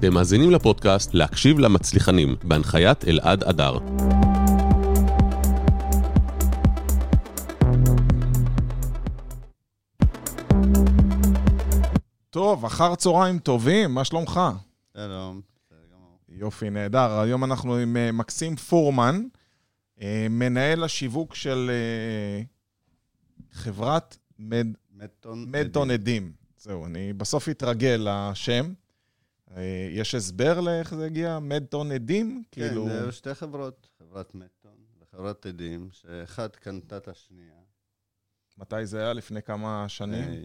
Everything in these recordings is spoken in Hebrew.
אתם מאזינים לפודקאסט להקשיב למצליחנים, בהנחיית אלעד אדר. טוב, אחר צהריים טובים, מה שלומך? שלום. יופי, נהדר. היום אנחנו עם אה, מקסים פורמן, אה, מנהל השיווק של אה, חברת מד, מדטון. מדטון עדים. זהו, אני בסוף אתרגל לשם. אה, יש הסבר לאיך זה הגיע? מדטון עדים? כן, כאילו... זה שתי חברות, חברת מדטון וחברת עדים, שאחת קנתה את השנייה. מתי זה היה? לפני כמה שנים?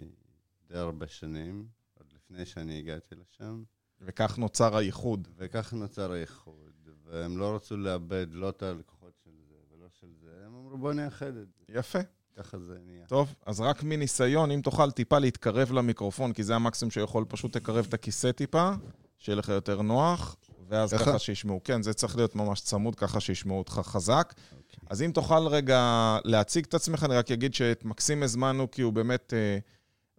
די הרבה שנים, עוד לפני שאני הגעתי לשם, וכך נוצר הייחוד. וכך נוצר האיחוד. והם לא רצו לאבד לא את הלקוחות של זה ולא של זה, הם אמרו בוא נאחד את זה. יפה. ככה זה נהיה. טוב, אז רק מניסיון, אם תוכל טיפה להתקרב למיקרופון, כי זה המקסימום שיכול, פשוט תקרב את הכיסא טיפה, שיהיה לך יותר נוח, ואז ככה? ככה שישמעו. כן, זה צריך להיות ממש צמוד, ככה שישמעו אותך חזק. אוקיי. אז אם תוכל רגע להציג את עצמך, אני רק אגיד שאת מקסים הזמנו, כי הוא באמת אה,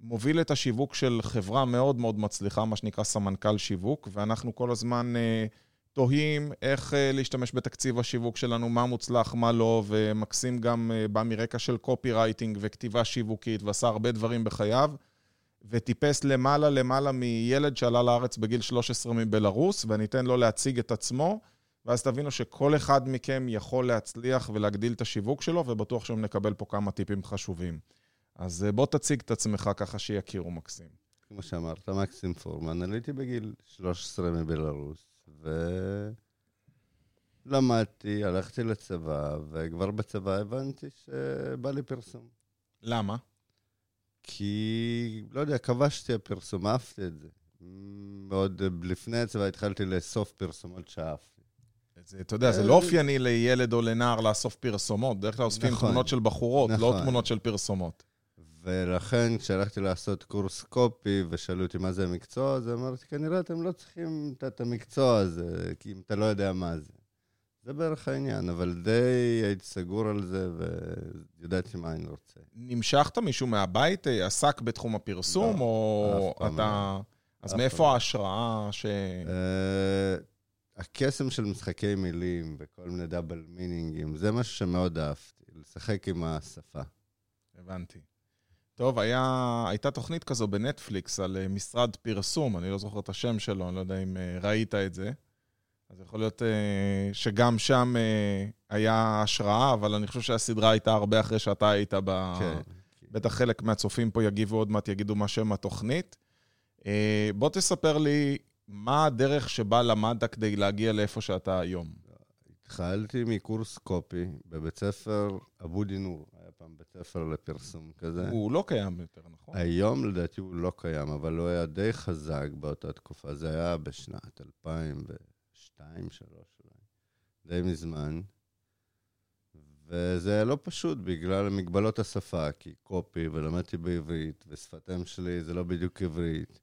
מוביל את השיווק של חברה מאוד מאוד מצליחה, מה שנקרא סמנכ"ל שיווק, ואנחנו כל הזמן אה, תוהים איך אה, להשתמש בתקציב השיווק שלנו, מה מוצלח, מה לא, ומקסים גם אה, בא מרקע של קופי רייטינג וכתיבה שיווקית, ועשה הרבה דברים בחייו, וטיפס למעלה למעלה מילד שעלה לארץ בגיל 13 מבלארוס, ואני אתן לו להציג את עצמו. ואז תבינו שכל אחד מכם יכול להצליח ולהגדיל את השיווק שלו, ובטוח שגם נקבל פה כמה טיפים חשובים. אז אה, בוא תציג את עצמך ככה שיכירו, מקסים. כמו שאמרת, מקסים פורמן, עליתי בגיל 13 מבלארוס, ולמדתי, הלכתי לצבא, וכבר בצבא הבנתי שבא לי פרסום. למה? כי, לא יודע, כבשתי הפרסום, אהבתי את זה. מאוד לפני הצבא התחלתי לאסוף פרסומות שאהבתי. זה, אתה יודע, זה לא אופייני לילד או לנער לאסוף פרסומות. בדרך כלל אוספים נכון. תמונות של בחורות, לא נכון. תמונות של פרסומות. ולכן, כשהלכתי לעשות קורס קופי, ושאלו אותי מה זה המקצוע הזה, אמרתי, כנראה אתם לא צריכים את המקצוע הזה, כי אם אתה לא יודע מה זה. זה בערך העניין, אבל די הייתי סגור על זה, וידעתי מה אני רוצה. נמשכת מישהו מהבית, אה, עסק בתחום הפרסום, לא, או אתה... לא. אז מאיפה פעם. ההשראה ש... אה, הקסם של משחקי מילים וכל מיני דאבל מינינגים, זה משהו שמאוד אהבתי, לשחק עם השפה. הבנתי. טוב, היה, הייתה תוכנית כזו בנטפליקס על אה, משרד פרסום, אני לא זוכר את השם שלו, אני לא יודע אם ראית את זה. אז יכול להיות אה, שגם שם אה, היה השראה, אבל אני חושב שהסדרה הייתה הרבה אחרי שאתה היית ב... כן. בטח חלק מהצופים פה יגיבו עוד מעט, יגידו מה שם התוכנית. אה, בוא תספר לי מה הדרך שבה למדת כדי להגיע לאיפה שאתה היום. התחלתי מקורס קופי בבית ספר אבו דינור, היה פעם בית ספר לפרסום כזה. הוא לא קיים יותר, נכון? היום לדעתי הוא לא קיים, אבל הוא היה די חזק באותה תקופה. זה היה בשנת 2002, 2003 אולי, די מזמן. וזה לא פשוט בגלל מגבלות השפה, כי קופי, ולמדתי בעברית, ושפת אם שלי זה לא בדיוק עברית.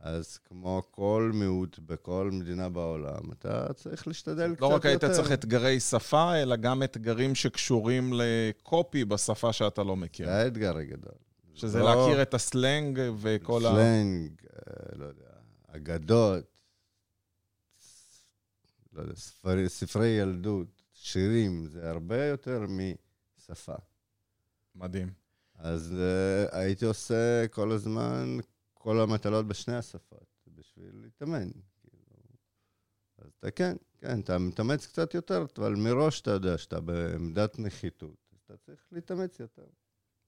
אז כמו כל מיעוט בכל מדינה בעולם, אתה צריך להשתדל קצת לא יותר. רק היית צריך אתגרי שפה, אלא גם אתגרים שקשורים לקופי בשפה שאתה לא מכיר. זה האתגר הגדול. שזה לא- להכיר את הסלנג וכל ה... סלנג, אה, לא יודע, אגדות, לא יודע, ספרי, ספרי ילדות, שירים, זה הרבה יותר משפה. מדהים. אז uh, הייתי עושה כל הזמן כל המטלות בשני השפות, בשביל להתאמן. כאילו. אז אתה כן, כן, אתה מתאמץ קצת יותר, אבל מראש אתה יודע שאתה בעמדת נחיתות, אז אתה צריך להתאמץ יותר.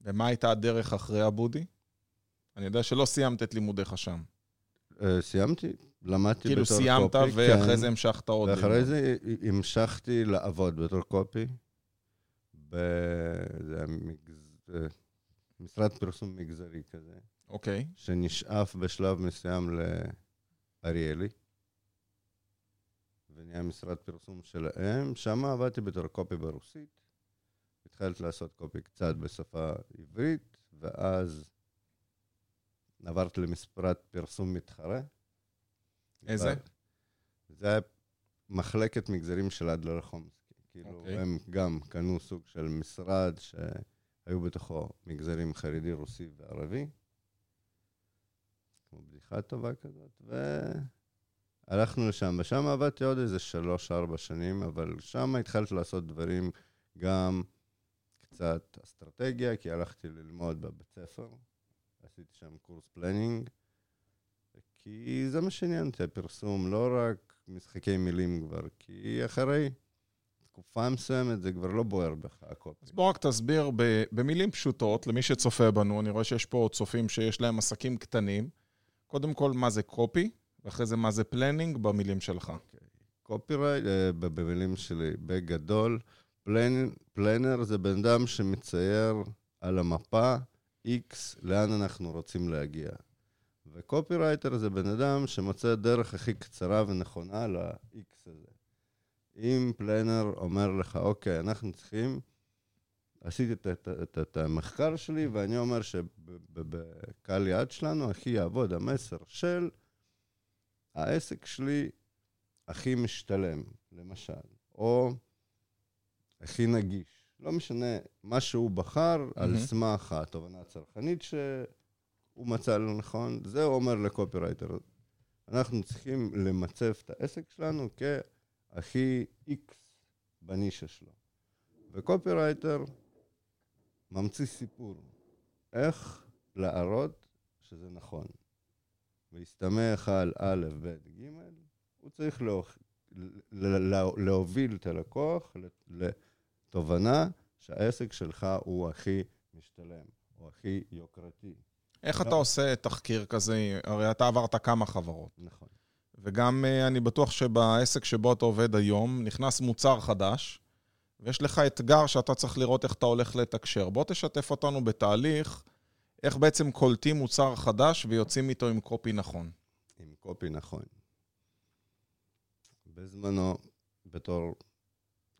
ומה הייתה הדרך אחרי הבודי? אני יודע שלא סיימת את לימודיך שם. Uh, סיימתי, למדתי כאילו בתור סיימת, קופי, ואחרי כן. זה המשכת עוד. ואחרי ללמוד. זה המשכתי לעבוד בתור קופי, ב... זה. אה, משרד פרסום מגזרי כזה, אוקיי. שנשאף בשלב מסוים לאריאלי, ונהיה משרד פרסום שלהם. שם עבדתי בתור קופי ברוסית. התחלתי לעשות קופי קצת בשפה עברית, ואז עברתי למשרד פרסום מתחרה. איזה? זה היה מחלקת מגזרים של אדלר חומסקי. כאילו, אוקיי. הם גם קנו סוג של משרד שהיו בתוכו מגזרים חרדי, רוסי וערבי. כמו בדיחה טובה כזאת, הלכנו לשם, ושם עבדתי עוד איזה שלוש-ארבע שנים, אבל שם התחלתי לעשות דברים גם קצת אסטרטגיה, כי הלכתי ללמוד בבית ספר, עשיתי שם קורס planning, כי זה מה שעניין אותי, הפרסום, לא רק משחקי מילים כבר, כי אחרי תקופה מסוימת זה כבר לא בוער בך, ה copy. אז בוא רק תסביר במילים פשוטות, למי שצופה בנו, אני רואה שיש פה צופים שיש להם עסקים קטנים. קודם כל, מה זה copy, ואחרי זה מה זה planning במילים שלך. קופירייט, אה, ב- במילים שלי, בגדול, פלנ, פלנר זה בן אדם שמצייר על המפה X לאן אנחנו רוצים להגיע. וקופירייטר זה בן אדם שמוצא הדרך הכי קצרה ונכונה ל-X הזה. אם פלנר אומר לך, אוקיי, אנחנו צריכים, עשיתי את, את, את, את המחקר שלי, ואני אומר שבקהל יעד שלנו הכי יעבוד המסר של העסק שלי הכי משתלם, למשל, או הכי נגיש. לא משנה מה שהוא בחר, mm-hmm. על סמך התובנה הצרכנית שהוא מצא לנכון, זה אומר לקופירייטר. אנחנו צריכים למצב את העסק שלנו כהכי איקס בנישה שלו. וקופירייטר ממציא סיפור, איך להראות שזה נכון. והסתמך על א', ב', ג', הוא צריך להוכ... להוביל את הלקוח לתובנה שהעסק שלך הוא הכי משתלם, או הכי יוקרתי. איך אתה עושה תחקיר כזה? הרי אתה עברת כמה חברות. נכון. וגם אה, אני בטוח שבעסק שבו אתה עובד היום, נכנס מוצר חדש, ויש לך אתגר שאתה צריך לראות איך אתה הולך לתקשר. בוא תשתף אותנו בתהליך, איך בעצם קולטים מוצר חדש ויוצאים איתו עם קופי נכון. עם קופי נכון. בזמנו, בתור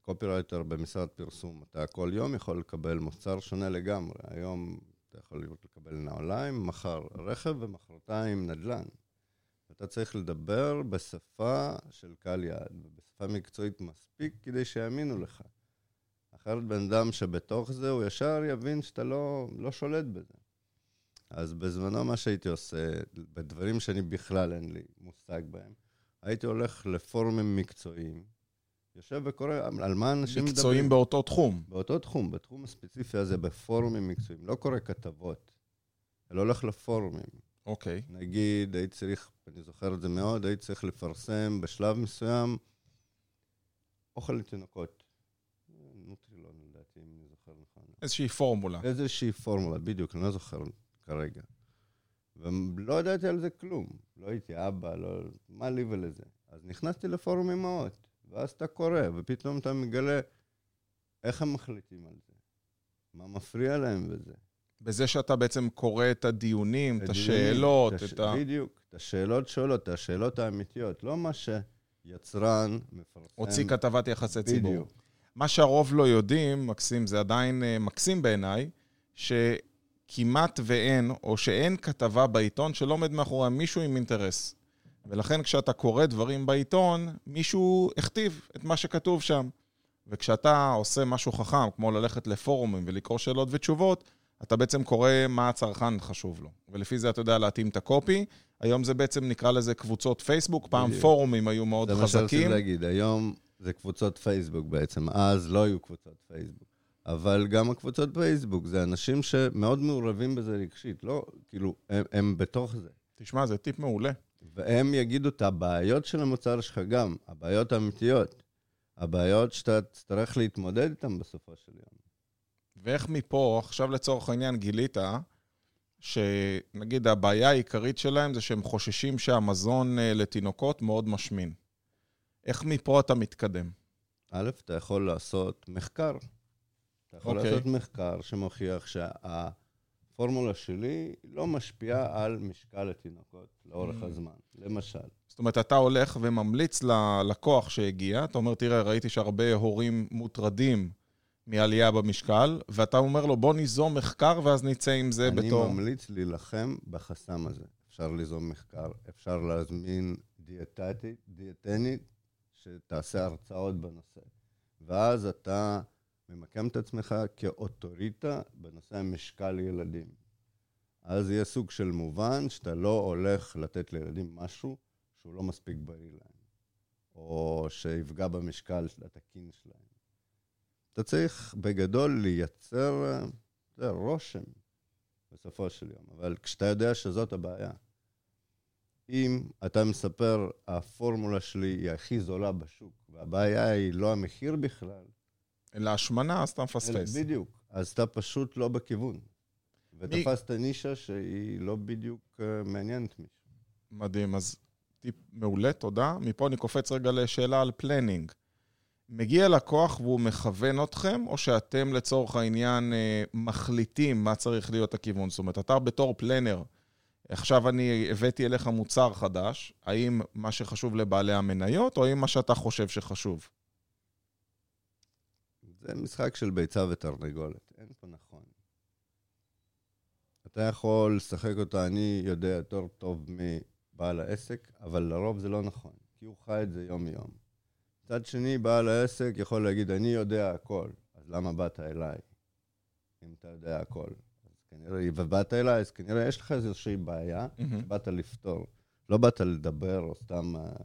קופירייטר במשרד פרסום, אתה כל יום יכול לקבל מוצר שונה לגמרי. היום אתה יכול לקבל נעליים, מחר רכב ומחרתיים נדל"ן. אתה צריך לדבר בשפה של קהל יעד, בשפה מקצועית מספיק כדי שיאמינו לך. אחרת בן אדם שבתוך זה, הוא ישר יבין שאתה לא, לא שולט בזה. אז בזמנו מה שהייתי עושה, בדברים שאני בכלל אין לי מושג בהם, הייתי הולך לפורומים מקצועיים, יושב וקורא על מה אנשים מדברים. מקצועיים באותו תחום. באותו תחום, בתחום הספציפי הזה, בפורומים מקצועיים. לא קורא כתבות, אלא הולך לפורומים. אוקיי. Okay. נגיד, הייתי צריך, אני זוכר את זה מאוד, הייתי צריך לפרסם בשלב מסוים אוכל לתינוקות. נוטרילון, לדעתי, אם אני זוכר נכון. איזושהי פורמולה. איזושהי פורמולה, בדיוק, אני לא זוכר כרגע. ולא ידעתי על זה כלום. לא הייתי אבא, לא... מה לי ולזה? אז נכנסתי לפורום אמהות, ואז אתה קורא, ופתאום אתה מגלה איך הם מחליטים על זה. מה מפריע להם בזה. בזה שאתה בעצם קורא את הדיונים, את השאלות, את, הש... את ה... בדיוק, את השאלות שואלות, את השאלות האמיתיות, לא מה שיצרן מפרסם. הוציא כתבת יחסי ציבור. בדיוק. מה שהרוב לא יודעים, מקסים, זה עדיין uh, מקסים בעיניי, שכמעט ואין, או שאין כתבה בעיתון שלא עומד מאחורי מישהו עם אינטרס. ולכן כשאתה קורא דברים בעיתון, מישהו הכתיב את מה שכתוב שם. וכשאתה עושה משהו חכם, כמו ללכת לפורומים ולקרוא שאלות ותשובות, אתה בעצם קורא מה הצרכן חשוב לו. ולפי זה אתה יודע להתאים את הקופי. היום זה בעצם נקרא לזה קבוצות פייסבוק, פעם בדיוק. פורומים היו מאוד זה חזקים. זה מה שרציתי להגיד, היום זה קבוצות פייסבוק בעצם, אז לא היו קבוצות פייסבוק. אבל גם הקבוצות פייסבוק, זה אנשים שמאוד מעורבים בזה רגשית, לא, כאילו, הם, הם בתוך זה. תשמע, זה טיפ מעולה. והם יגידו את הבעיות של המוצר שלך גם, הבעיות האמיתיות. הבעיות שאתה תצטרך להתמודד איתן בסופו של יום. ואיך מפה, עכשיו לצורך העניין גילית, שנגיד הבעיה העיקרית שלהם זה שהם חוששים שהמזון אה, לתינוקות מאוד משמין. איך מפה אתה מתקדם? א', אתה יכול לעשות מחקר. אתה יכול okay. אוקיי. לעשות מחקר שמוכיח שהפורמולה שלי לא משפיעה על משקל התינוקות לאורך mm. הזמן, למשל. זאת אומרת, אתה הולך וממליץ ללקוח שהגיע, אתה אומר, תראה, ראיתי שהרבה הורים מוטרדים מעלייה במשקל, ואתה אומר לו, בוא ניזום מחקר ואז נצא עם זה אני בתור... אני ממליץ להילחם בחסם הזה. אפשר ליזום מחקר, אפשר להזמין דיאטנית, שתעשה הרצאות בנושא. ואז אתה ממקם את עצמך כאוטוריטה בנושא המשקל ילדים. אז יהיה סוג של מובן שאתה לא הולך לתת לילדים משהו שהוא לא מספיק בריא להם, או שיפגע במשקל התקין שלהם. אתה צריך בגדול לייצר זה, רושם בסופו של יום, אבל כשאתה יודע שזאת הבעיה, אם אתה מספר, הפורמולה שלי היא הכי זולה בשוק, והבעיה היא לא המחיר בכלל, אלא השמנה, אז אתה מפספס. בדיוק. אז אתה פשוט לא בכיוון. ותפסת נישה שהיא לא בדיוק uh, מעניינת מישהו. מדהים, אז טיפ מעולה, תודה. מפה אני קופץ רגע לשאלה על planning. מגיע לקוח והוא מכוון אתכם, או שאתם לצורך העניין אה, מחליטים מה צריך להיות הכיוון? זאת אומרת, אתה בתור planner, עכשיו אני הבאתי אליך מוצר חדש, האם מה שחשוב לבעלי המניות, או האם מה שאתה חושב שחשוב? זה משחק של ביצה ותרנגולת, אין פה נכון. אתה יכול לשחק אותה, אני יודע יותר טוב מבעל העסק, אבל לרוב זה לא נכון, כי הוא חי את זה יום-יום. מצד שני, בעל העסק יכול להגיד, אני יודע הכל, אז למה באת אליי, אם אתה יודע הכל? אז כנראה, ובאת אליי, אז כנראה יש לך איזושהי בעיה mm-hmm. שבאת לפתור. לא באת לדבר או סתם uh,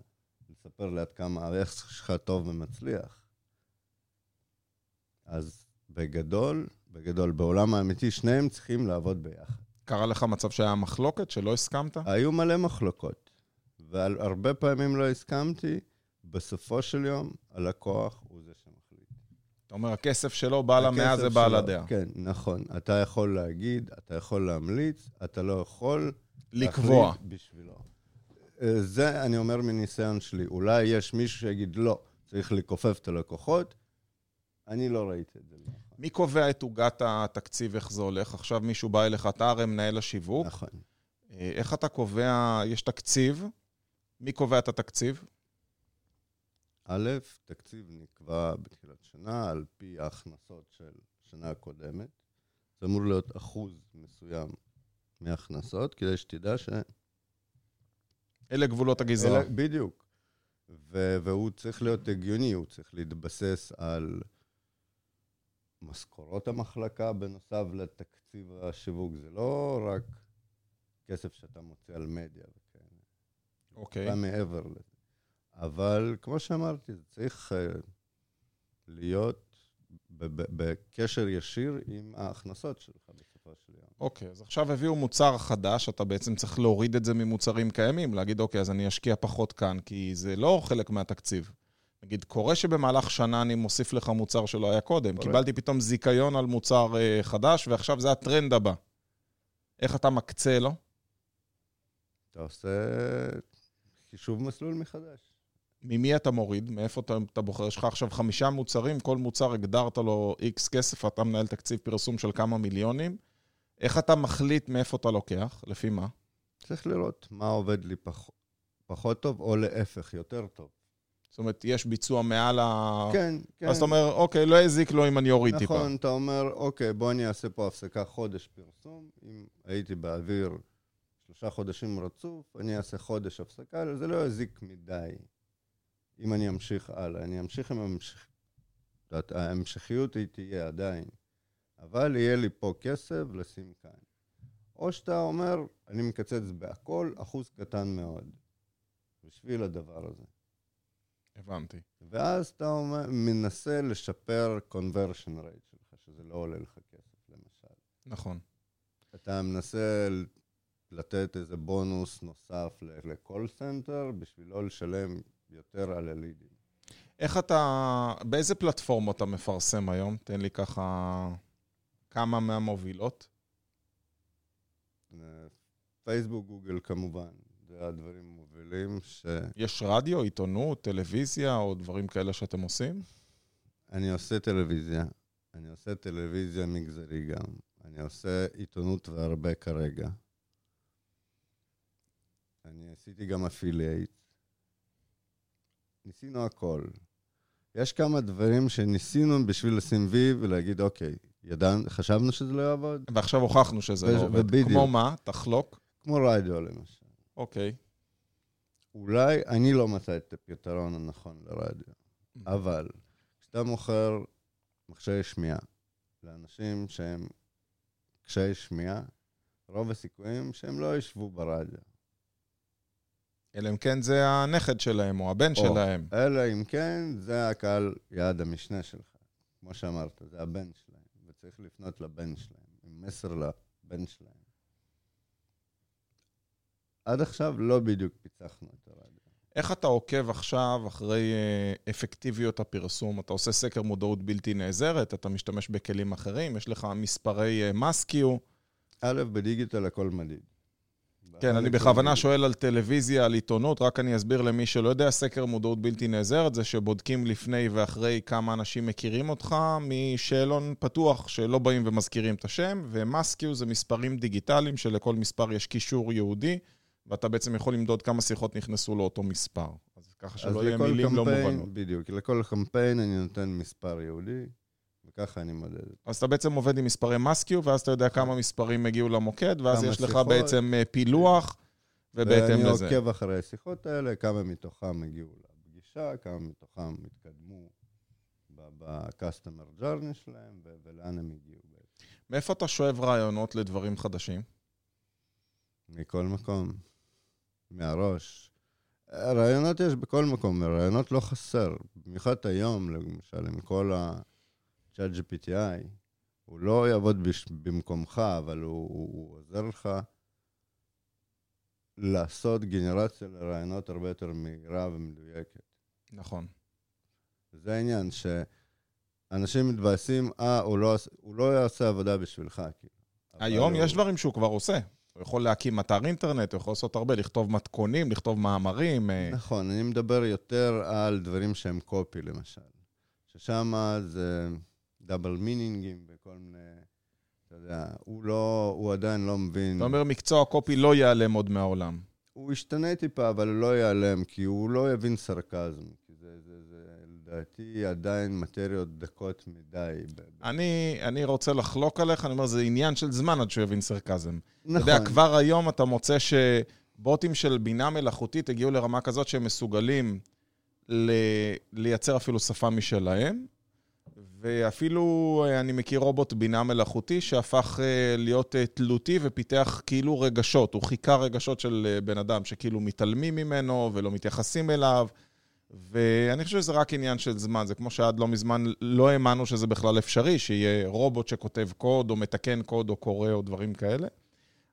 לספר לי עד כמה העסק שלך טוב ומצליח. אז בגדול, בגדול, בעולם האמיתי, שניהם צריכים לעבוד ביחד. קרה לך מצב שהיה מחלוקת, שלא הסכמת? היו מלא מחלוקות, והרבה פעמים לא הסכמתי. בסופו של יום, הלקוח הוא זה שמחליט. אתה אומר, הכסף שלו, בעל המאה זה בעל הדעה. כן, נכון. אתה יכול להגיד, אתה יכול להמליץ, אתה לא יכול... לקבוע. בשבילו. אה, זה אני אומר מניסיון שלי. אולי יש מישהו שיגיד, לא, צריך לכופף את הלקוחות, אני לא ראיתי את זה. מי קובע את עוגת התקציב, איך זה הולך? עכשיו מישהו בא אליך, אתה הרי מנהל השיווק. נכון. אה, איך אתה קובע, יש תקציב, מי קובע את התקציב? א', תקציב נקבע בתחילת שנה על פי ההכנסות של שנה קודמת. זה אמור להיות אחוז מסוים מההכנסות, כדי שתדע ש... אלה גבולות הגזרה. אלה, בדיוק. והוא צריך להיות הגיוני, הוא צריך להתבסס על משכורות המחלקה בנוסף לתקציב השיווק. זה לא רק כסף שאתה מוצא על מדיה וכאלה. אוקיי. Okay. מעבר לזה. אבל כמו שאמרתי, זה צריך uh, להיות בקשר ישיר עם ההכנסות שלך בסופו של יום. אוקיי, okay, אז עכשיו הביאו מוצר חדש, אתה בעצם צריך להוריד את זה ממוצרים קיימים, להגיד, אוקיי, אז אני אשקיע פחות כאן, כי זה לא חלק מהתקציב. נגיד, קורה שבמהלך שנה אני מוסיף לך מוצר שלא היה קודם. קורה. קיבלתי פתאום זיכיון על מוצר uh, חדש, ועכשיו זה הטרנד הבא. איך אתה מקצה לו? אתה עושה חישוב מסלול מחדש. ממי אתה מוריד? מאיפה אתה, אתה בוחר? יש לך עכשיו חמישה מוצרים, כל מוצר הגדרת לו איקס כסף, אתה מנהל תקציב פרסום של כמה מיליונים. איך אתה מחליט מאיפה אתה לוקח? לפי מה? צריך לראות מה עובד לי פח, פחות טוב, או להפך, יותר טוב. זאת אומרת, יש ביצוע מעל ה... כן, כן. אז אתה אומר, אוקיי, לא יזיק לו אם אני אוריד נכון, טיפה. נכון, אתה אומר, אוקיי, בוא אני אעשה פה הפסקה חודש פרסום. אם הייתי באוויר שלושה חודשים רצוף, אני אעשה חודש הפסקה, זה לא יזיק מדי. אם אני אמשיך הלאה. אני אמשיך עם המשך... ההמשכיות היא תהיה עדיין, אבל יהיה לי פה כסף לשים כאן. או שאתה אומר, אני מקצץ בהכל, אחוז קטן מאוד, בשביל הדבר הזה. הבנתי. ואז אתה אומר, מנסה לשפר conversion rate שלך, שזה לא עולה לך כסף, למשל. נכון. אתה מנסה לתת איזה בונוס נוסף ל call center, בשביל לא לשלם יותר על הלידים. איך אתה, באיזה פלטפורמות אתה מפרסם היום? תן לי ככה כמה מהמובילות. פייסבוק, גוגל כמובן, הדברים המובילים ש... יש רדיו, עיתונות, טלוויזיה או דברים כאלה שאתם עושים? אני עושה טלוויזיה. אני עושה טלוויזיה מגזרי גם. אני עושה עיתונות והרבה כרגע. אני עשיתי גם אפילייט. ניסינו הכל. יש כמה דברים שניסינו בשביל לשים וי ולהגיד, אוקיי, ידענו, חשבנו שזה לא יעבוד. ועכשיו הוכחנו שזה לא עובד. ובדיוק. כמו מה? תחלוק. כמו רדיו למשל. אוקיי. אולי אני לא מצא את הפתרון הנכון לרדיו, mm-hmm. אבל כשאתה מוכר מכשירי שמיעה לאנשים שהם קשיי שמיעה, רוב הסיכויים שהם לא ישבו ברדיו. אלא אם כן זה הנכד שלהם או הבן או, שלהם. אלא אם כן, זה הקהל יעד המשנה שלך. כמו שאמרת, זה הבן שלהם, וצריך לפנות לבן שלהם, עם מסר לבן שלהם. עד עכשיו לא בדיוק פיצחנו את הרדיו. איך אתה עוקב עכשיו אחרי אה, אפקטיביות הפרסום? אתה עושה סקר מודעות בלתי נעזרת, אתה משתמש בכלים אחרים, יש לך מספרי מסקיו. א', בדיגיטל הכל מדיד. כן, אני בכוונה שואל על טלוויזיה, על עיתונות, רק אני אסביר למי שלא יודע, סקר מודעות בלתי נעזרת זה שבודקים לפני ואחרי כמה אנשים מכירים אותך משאלון פתוח, שלא באים ומזכירים את השם, ומסקיו זה מספרים דיגיטליים שלכל מספר יש קישור יהודי, ואתה בעצם יכול למדוד כמה שיחות נכנסו לאותו מספר. אז ככה שלא יהיה מילים לא מובנות. בדיוק, לכל קמפיין אני נותן מספר יהודי, וככה אני מודד. אז אתה בעצם עובד עם מספרי מסקיו, ואז אתה יודע כמה מספרים הגיעו למוקד, ואז יש לך שיחות. בעצם אה, פילוח, ובהתאם לזה. ואני עוקב אחרי השיחות האלה, כמה מתוכם הגיעו לפגישה, כמה מתוכם התקדמו ב-customer journey שלהם, ולאן הם הגיעו בעצם. מאיפה אתה שואב רעיונות לדברים חדשים? מכל מקום, מהראש. רעיונות יש בכל מקום, רעיונות לא חסר. במיוחד היום, למשל, עם כל ה-chat GPTI, הוא לא יעבוד בש... במקומך, אבל הוא, הוא, הוא עוזר לך לעשות גנרציה לרעיונות הרבה יותר מהירה ומדויקת. נכון. זה העניין, שאנשים מתבאסים, אה, הוא לא, הוא לא יעשה עבודה בשבילך, כאילו. היום אבל יש הוא- דברים שהוא כבר עושה. הוא יכול להקים אתר אינטרנט, הוא יכול לעשות הרבה, לכתוב מתכונים, לכתוב מאמרים. אה, נכון, אני מדבר יותר על דברים שהם קופי, למשל. ששם זה דאבל מינינגים וכל מיני, אתה יודע, הוא לא, הוא עדיין לא מבין. אתה אומר, מקצוע קופי לא ייעלם עוד מהעולם. הוא ישתנה טיפה, אבל הוא לא ייעלם, כי הוא לא יבין סרקזם. לדעתי עדיין מטריות דקות מדי. אני, אני רוצה לחלוק עליך, אני אומר, זה עניין של זמן עד שהוא יבין סרקזם. נכון. אתה יודע, כבר היום אתה מוצא שבוטים של בינה מלאכותית הגיעו לרמה כזאת שהם מסוגלים ל... לייצר אפילו שפה משלהם, ואפילו אה, אני מכיר רובוט בינה מלאכותי שהפך אה, להיות אה, תלותי ופיתח כאילו רגשות. הוא חיכה רגשות של בן אדם שכאילו מתעלמים ממנו ולא מתייחסים אליו. ואני חושב שזה רק עניין של זמן. זה כמו שעד לא מזמן לא האמנו שזה בכלל אפשרי, שיהיה רובוט שכותב קוד או מתקן קוד או קורא או דברים כאלה.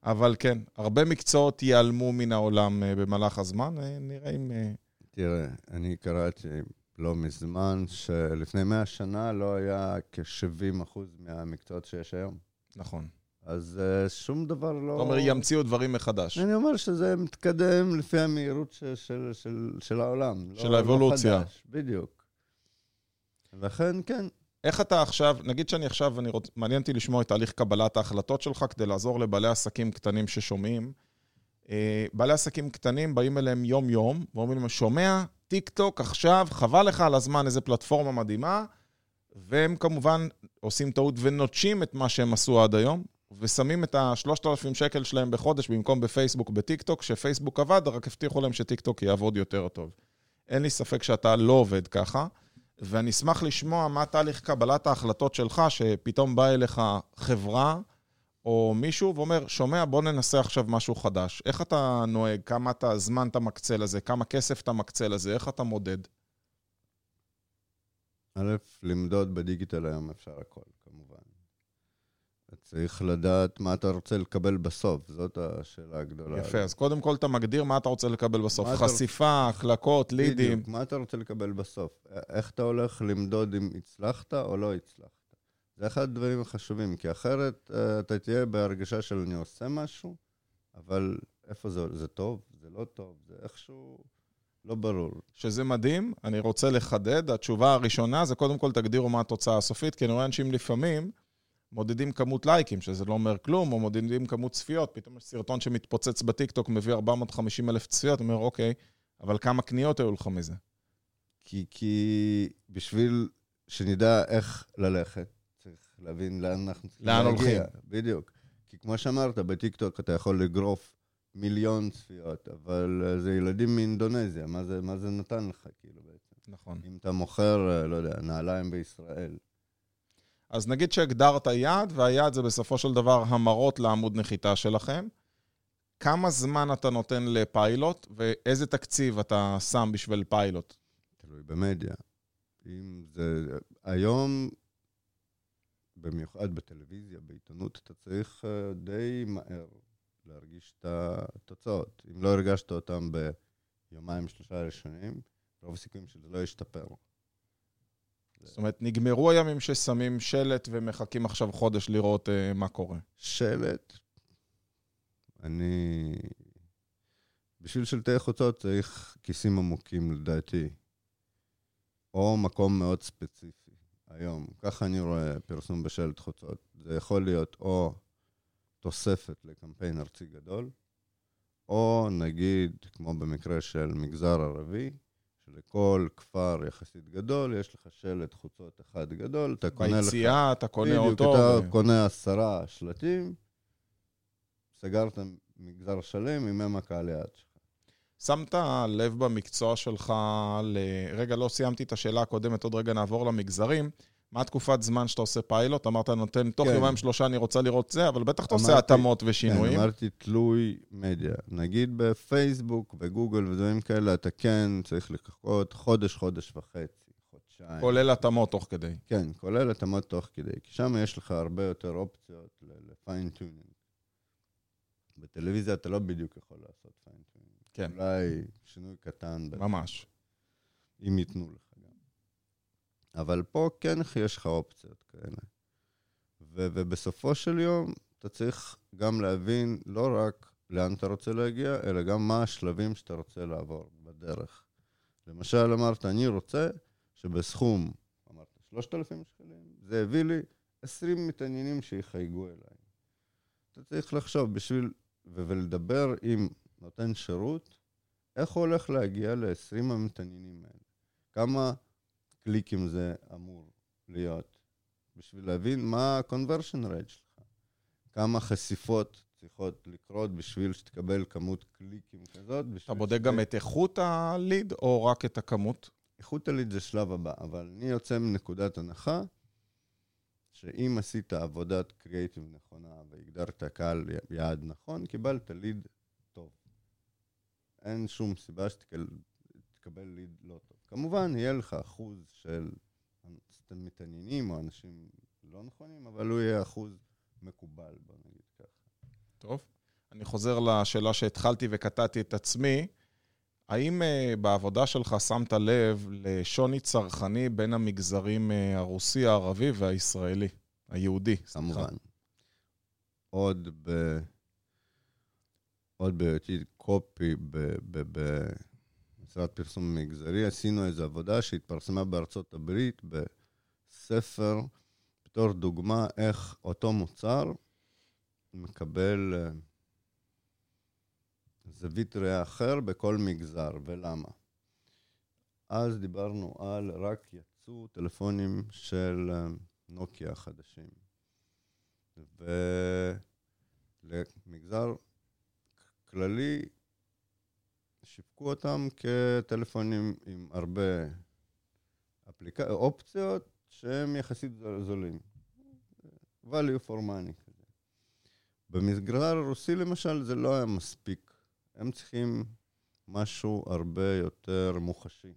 אבל כן, הרבה מקצועות ייעלמו מן העולם אה, במהלך הזמן. אה, נראה אם... אה, תראה, אני קראתי לא מזמן שלפני 100 שנה לא היה כ-70% מהמקצועות שיש היום. נכון. אז uh, שום דבר לא... אתה אומר, ימציאו דברים מחדש. אני אומר שזה מתקדם לפי המהירות של, של, של, של העולם. של לא, האבולוציה. לא חדש, בדיוק. לכן, כן. איך אתה עכשיו, נגיד שאני עכשיו, אני רוצ... מעניין אותי לשמוע את תהליך קבלת ההחלטות שלך כדי לעזור לבעלי עסקים קטנים ששומעים. אה, בעלי עסקים קטנים באים אליהם יום-יום, ואומרים להם, שומע, טיק טוק עכשיו, חבל לך על הזמן, איזה פלטפורמה מדהימה, והם כמובן עושים טעות ונוטשים את מה שהם עשו עד היום, ושמים את ה-3,000 שקל שלהם בחודש במקום בפייסבוק, בטיק טוק, שפייסבוק עבד, רק הבטיחו להם שטיק טוק יעבוד יותר טוב. אין לי ספק שאתה לא עובד ככה. ואני אשמח לשמוע מה תהליך קבלת ההחלטות שלך, שפתאום באה אליך חברה או מישהו ואומר, שומע, בוא ננסה עכשיו משהו חדש. איך אתה נוהג? כמה אתה, זמן אתה מקצה לזה? כמה כסף אתה מקצה לזה? איך אתה מודד? א', למדוד בדיגיטל היום אפשר הכל. צריך לדעת מה אתה רוצה לקבל בסוף, זאת השאלה הגדולה. יפה, אז קודם כל אתה מגדיר מה אתה רוצה לקבל בסוף. חשיפה, הקלקות, לידים. בדיוק, מה אתה רוצה לקבל בסוף? איך אתה הולך למדוד אם הצלחת או לא הצלחת? זה אחד הדברים החשובים, כי אחרת אה, אתה תהיה בהרגשה של אני עושה משהו, אבל איפה זה? זה טוב? זה לא טוב? זה איכשהו לא ברור. שזה מדהים, אני רוצה לחדד. התשובה הראשונה זה קודם כל תגדירו מה התוצאה הסופית, כי אני רואה אנשים לפעמים מודדים כמות לייקים, שזה לא אומר כלום, או מודדים כמות צפיות. פתאום יש סרטון שמתפוצץ בטיקטוק, מביא 450 אלף צפיות, אומר, אוקיי, אבל כמה קניות היו לך מזה? כי, כי בשביל שנדע איך ללכת, צריך להבין לאן אנחנו צריכים לאן להגיע. הולכים. בדיוק. כי כמו שאמרת, בטיקטוק אתה יכול לגרוף מיליון צפיות, אבל אה, זה ילדים מאינדונזיה, מה זה, מה זה נתן לך, כאילו, בעצם? נכון. אם אתה מוכר, אה, לא יודע, נעליים בישראל. אז נגיד שהגדרת יעד, והיעד זה בסופו של דבר המרות לעמוד נחיתה שלכם. כמה זמן אתה נותן לפיילוט, ואיזה תקציב אתה שם בשביל פיילוט? תלוי במדיה. אם זה... היום, במיוחד בטלוויזיה, בעיתונות, אתה צריך אה, די מהר להרגיש את התוצאות. אם לא הרגשת אותם ביומיים, שלושה ראשונים, רוב הסיכויים שזה לא ישתפר. זאת אומרת, נגמרו הימים ששמים שלט ומחכים עכשיו חודש לראות uh, מה קורה. שלט, אני... בשביל שלטי חוצות צריך כיסים עמוקים, לדעתי. או מקום מאוד ספציפי, היום. ככה אני רואה פרסום בשלט חוצות. זה יכול להיות או תוספת לקמפיין ארצי גדול, או נגיד, כמו במקרה של מגזר ערבי, שלכל כפר יחסית גדול, יש לך שלט חוצות אחד גדול, אתה קונה לך... ביציאה, אתה קונה בדיוק, אותו. אתה ו- קונה עשרה שלטים, סגרת מגזר שלם עם אם הקהל יעד שלך. שמת לב במקצוע שלך ל... רגע, לא סיימתי את השאלה הקודמת, עוד רגע נעבור למגזרים. מה התקופת זמן שאתה עושה פיילוט? אמרת, נותן, תוך כן. יומיים שלושה אני רוצה לראות זה, אבל בטח אתה עושה התאמות ושינויים. כן, אמרתי תלוי מדיה. נגיד בפייסבוק וגוגל ודברים כאלה, אתה כן צריך לחכות חודש, חודש וחצי, חודשיים. כולל התאמות תוך כדי. כן, כולל התאמות תוך כדי, כי שם יש לך הרבה יותר אופציות ל fine-tuning. בטלוויזיה אתה לא בדיוק יכול לעשות fine-tuning. כן. אולי שינוי קטן, ממש. אם ייתנו לך. אבל פה כן יש לך אופציות כאלה. ו- ובסופו של יום, אתה צריך גם להבין לא רק לאן אתה רוצה להגיע, אלא גם מה השלבים שאתה רוצה לעבור בדרך. למשל, אמרת, אני רוצה שבסכום, אמרת, 3,000 שקלים, זה הביא לי 20 מתעניינים שיחייגו אליי. אתה צריך לחשוב בשביל, ו- ולדבר עם נותן שירות, איך הוא הולך להגיע ל-20 המתעניינים האלה. כמה קליקים זה אמור להיות, בשביל להבין מה ה-conversion rate שלך. כמה חשיפות צריכות לקרות בשביל שתקבל כמות קליקים כזאת. אתה בודק גם את איכות הליד, או רק את הכמות? איכות הליד זה שלב הבא, אבל אני יוצא מנקודת הנחה שאם עשית עבודת קריאיטיב נכונה והגדרת קהל יעד נכון, קיבלת ליד טוב. אין שום סיבה שתקבל ליד לא טוב. כמובן, יהיה לך אחוז של סתם מתעניינים או אנשים לא נכונים, אבל הוא יהיה אחוז מקובל, בוא נגיד ככה. טוב. אני חוזר לשאלה שהתחלתי וקטעתי את עצמי. האם uh, בעבודה שלך שמת לב לשוני צרכני בין המגזרים uh, הרוסי, הערבי והישראלי, היהודי? כמובן. עוד ב... עוד בהיותי קופי ב- ב- במשרד פרסום מגזרי, עשינו איזו עבודה שהתפרסמה בארצות הברית בספר, בתור דוגמה איך אותו מוצר מקבל אה, זווית ראייה אחר בכל מגזר, ולמה? אז דיברנו על רק יצאו טלפונים של אה, נוקיה חדשים. ולמגזר כללי שיווקו אותם כטלפונים עם הרבה אפליק... אופציות שהם יחסית זולים. value for money כזה. במגזר הרוסי למשל זה לא היה מספיק. הם צריכים משהו הרבה יותר מוחשי.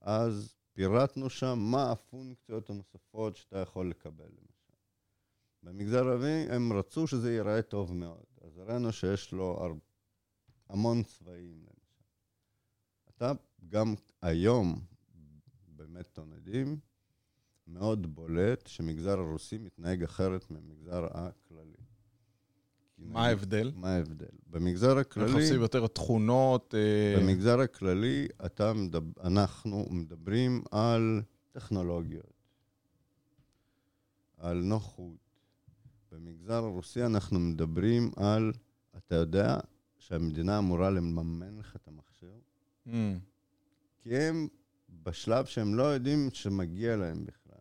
אז פירטנו שם מה הפונקציות הנוספות שאתה יכול לקבל, למשל. במגזר הערבי הם רצו שזה ייראה טוב מאוד, אז הראינו שיש לו הר... המון צבעים, אתה גם היום במתון עדים, מאוד בולט שמגזר הרוסי מתנהג אחרת מהמגזר הכללי. מה ההבדל? מה ההבדל? במגזר הכללי... עושים יותר תכונות? אה, במגזר הכללי, אתה מדבר, אנחנו מדברים על טכנולוגיות, על נוחות. במגזר הרוסי אנחנו מדברים על, אתה יודע שהמדינה אמורה לממן לך את המכשיר? Mm, כי הם בשלב שהם לא יודעים שמגיע להם בכלל.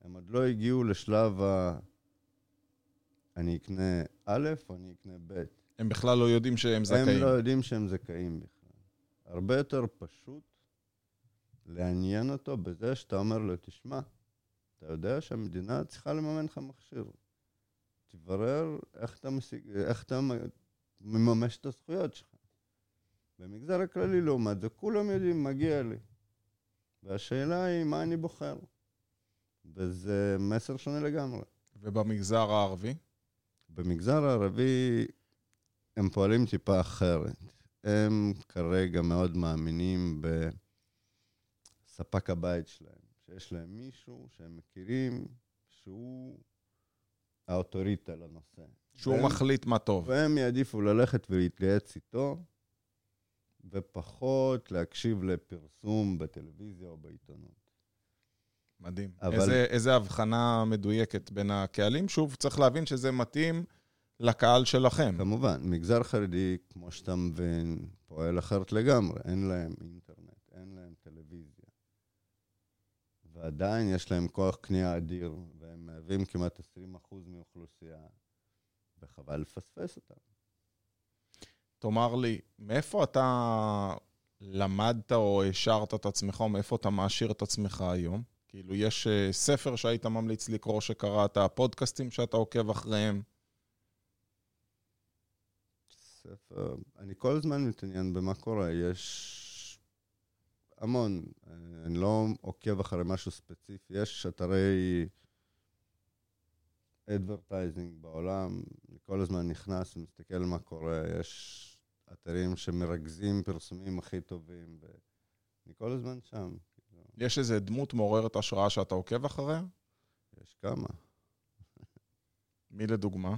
הם עוד לא הגיעו לשלב ה... אני אקנה א' או אני אקנה ב'. הם בכלל לא יודעים שהם הם זכאים. לא יודעים שהם זכאים בכלל. הרבה יותר פשוט לעניין אותו בזה שאתה אומר לו, תשמע, אתה יודע שהמדינה צריכה לממן לך מכשיר. תברר איך אתה, משיג, איך אתה מממש את הזכויות שלך. במגזר הכללי, לעומת זה, כולם יודעים, מגיע לי. והשאלה היא, מה אני בוחר? וזה מסר שונה לגמרי. ובמגזר הערבי? במגזר הערבי הם פועלים טיפה אחרת. הם כרגע מאוד מאמינים בספק הבית שלהם, שיש להם מישהו שהם מכירים, שהוא האוטוריטה לנושא. שהוא והם, מחליט מה טוב. והם יעדיפו ללכת ולהתייעץ איתו, ופחות להקשיב לפרסום בטלוויזיה או בעיתונות. מדהים. אבל- איזה, איזה הבחנה מדויקת בין הקהלים. שוב, צריך להבין שזה מתאים לקהל שלכם. כמובן, מגזר חרדי, כמו שאתה מבין, פועל אחרת לגמרי. אין להם אינטרנט, אין להם טלוויזיה. ועדיין יש להם כוח קנייה אדיר, והם מהווים כמעט 20% מאוכלוסייה, וחבל לפספס אותם. תאמר לי, מאיפה אתה למדת או השארת את עצמך, או מאיפה אתה מעשיר את עצמך היום? כאילו, יש אה, ספר שהיית ממליץ לקרוא שקראת, פודקאסטים שאתה עוקב אחריהם. ספר, אני כל הזמן מתעניין במה קורה, יש המון, אני לא עוקב אחרי משהו ספציפי, יש אתרי advertising בעולם, אני כל הזמן נכנס ומסתכל מה קורה, יש אתרים שמרכזים פרסומים הכי טובים, ואני כל הזמן שם. כאילו, יש איזה דמות מעוררת השראה שאתה עוקב אחריה? יש כמה. מי לדוגמה?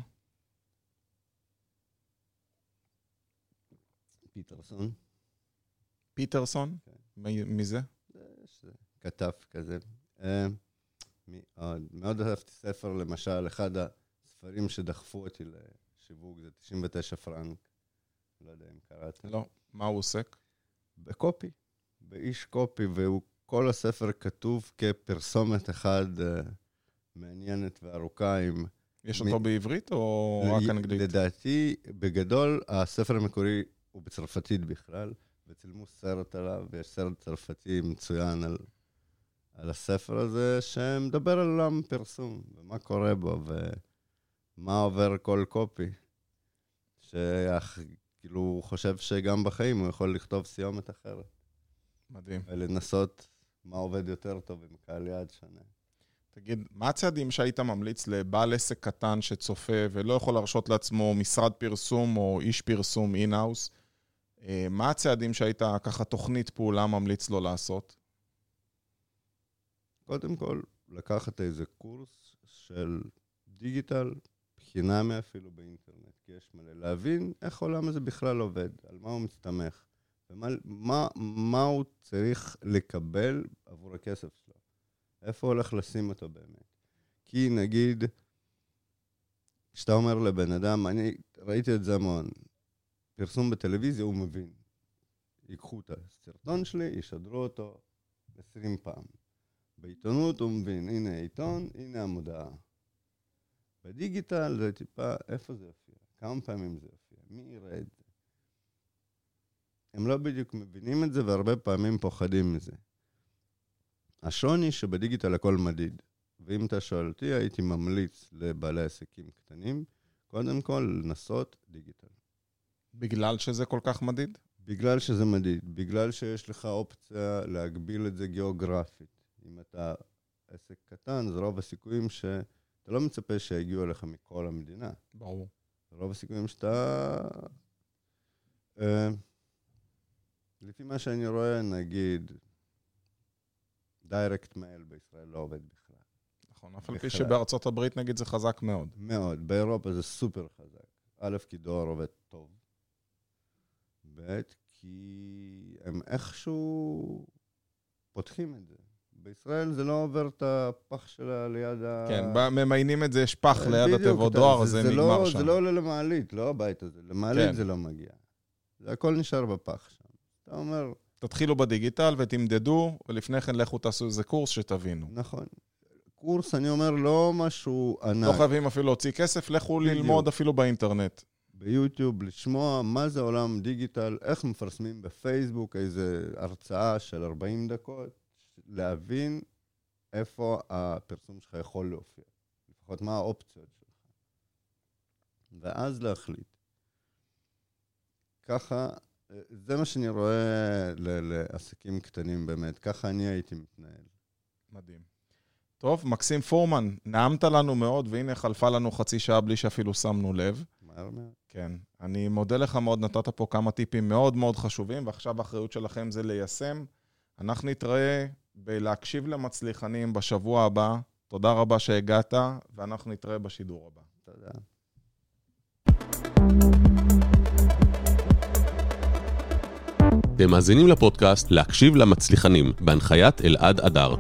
פיטרסון, פיטרסון? כן. מי, מי זה? יש כתב כזה. מאוד אהבתי ספר, למשל, אחד הספרים שדחפו אותי לשיווק זה 99 פרנק. לא יודע אם קראת. לא. מה הוא עוסק? בקופי, באיש קופי, וכל הספר כתוב כפרסומת אחת אה, מעניינת וארוכה עם... יש מ- אותו בעברית או רק ל- אנגלית? לדעתי, בגדול, הספר המקורי הוא בצרפתית בכלל, וצילמו סרט עליו, ויש סרט צרפתי מצוין על, על הספר הזה, שמדבר על עולם פרסום, ומה קורה בו, ומה עובר כל קופי. שכאילו, הוא חושב שגם בחיים הוא יכול לכתוב סיומת אחרת, מדהים. ולנסות מה עובד יותר טוב עם קהל יעד שונה. תגיד, מה הצעדים שהיית ממליץ לבעל עסק קטן שצופה ולא יכול להרשות לעצמו משרד פרסום או איש פרסום in-house? מה הצעדים שהיית ככה תוכנית פעולה ממליץ לו לעשות? קודם כל, לקחת איזה קורס של דיגיטל, חינמי אפילו באינטרנט, כי יש מלא. להבין איך העולם הזה בכלל עובד, על מה הוא מסתמך, ומה מה, מה הוא צריך לקבל עבור הכסף שלו. איפה הוא הולך לשים אותו באמת. כי נגיד, כשאתה אומר לבן אדם, אני ראיתי את זה המון, פרסום בטלוויזיה הוא מבין. ייקחו את הסרטון שלי, ישדרו אותו 20 פעם. בעיתונות הוא מבין, הנה העיתון, הנה המודעה. בדיגיטל זה טיפה, איפה זה יופיע? כמה פעמים זה יופיע? מי יראה את זה? הם לא בדיוק מבינים את זה והרבה פעמים פוחדים מזה. השוני שבדיגיטל הכל מדיד. ואם אתה שואל אותי, הייתי ממליץ לבעלי עסקים קטנים, קודם כל לנסות דיגיטל. בגלל שזה כל כך מדיד? בגלל שזה מדיד, בגלל שיש לך אופציה להגביל את זה גיאוגרפית. אם אתה עסק קטן, אז רוב הסיכויים שאתה לא מצפה שיגיעו אליך מכל המדינה. ברור. רוב הסיכויים שאתה... אה, לפי מה שאני רואה, נגיד, direct mail בישראל לא עובד בכלל. נכון, אף על פי. שבארצות הברית נגיד זה חזק מאוד. מאוד. באירופה זה סופר חזק. א', כי דואר עובד טוב. ב', כי הם איכשהו פותחים את זה. בישראל זה לא עובר את הפח שלה ליד ה... כן, ממיינים את זה, יש פח ליד אה, בדיוק, התיבות דואר, זה לא- נגמר שם. זה לא עולה למעלית, לא הבית הזה. למעלית כן. זה לא מגיע. זה הכל נשאר בפח שם. אתה אומר, תתחילו בדיגיטל ותמדדו, ולפני כן לכו תעשו איזה קורס שתבינו. נכון. קורס, אני אומר, לא משהו לא ענק. חייבים אפילו להוציא כסף, לכו בדיוק. ללמוד אפילו באינטרנט. ביוטיוב, לשמוע מה זה עולם דיגיטל, איך מפרסמים בפייסבוק איזה הרצאה של 40 דקות, להבין איפה הפרסום שלך יכול להופיע, לפחות מה האופציות שלך. ואז להחליט. ככה, זה מה שאני רואה לעסקים קטנים באמת, ככה אני הייתי מתנהל. מדהים. טוב, מקסים פורמן, נעמת לנו מאוד, והנה חלפה לנו חצי שעה בלי שאפילו שמנו לב. מהר מאוד. כן. אני מודה לך מאוד, נתת פה כמה טיפים מאוד מאוד חשובים, ועכשיו האחריות שלכם זה ליישם. אנחנו נתראה בלהקשיב למצליחנים בשבוע הבא. תודה רבה שהגעת, ואנחנו נתראה בשידור הבא. תודה. אתם מאזינים לפודקאסט להקשיב למצליחנים, בהנחיית אלעד אדר.